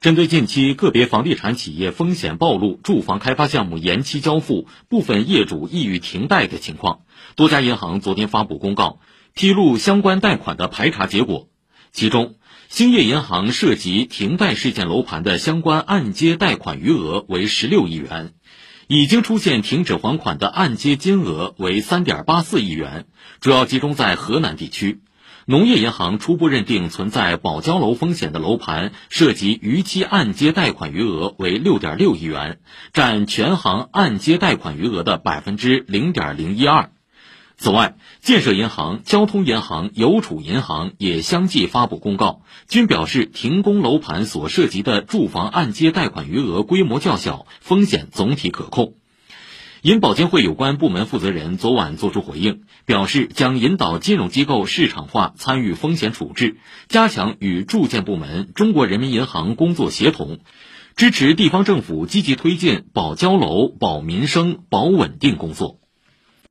针对近期个别房地产企业风险暴露、住房开发项目延期交付、部分业主抑郁停贷的情况，多家银行昨天发布公告，披露相关贷款的排查结果。其中，兴业银行涉及停贷事件楼盘的相关按揭贷款余额为十六亿元，已经出现停止还款的按揭金额为三点八四亿元，主要集中在河南地区。农业银行初步认定存在保交楼风险的楼盘，涉及逾期按揭贷款余额为六点六亿元，占全行按揭贷款余额的百分之零点零一二。此外，建设银行、交通银行、邮储银行也相继发布公告，均表示停工楼盘所涉及的住房按揭贷款余额规模较小，风险总体可控。银保监会有关部门负责人昨晚作出回应，表示将引导金融机构市场化参与风险处置，加强与住建部门、中国人民银行工作协同，支持地方政府积极推进保交楼、保民生、保稳定工作。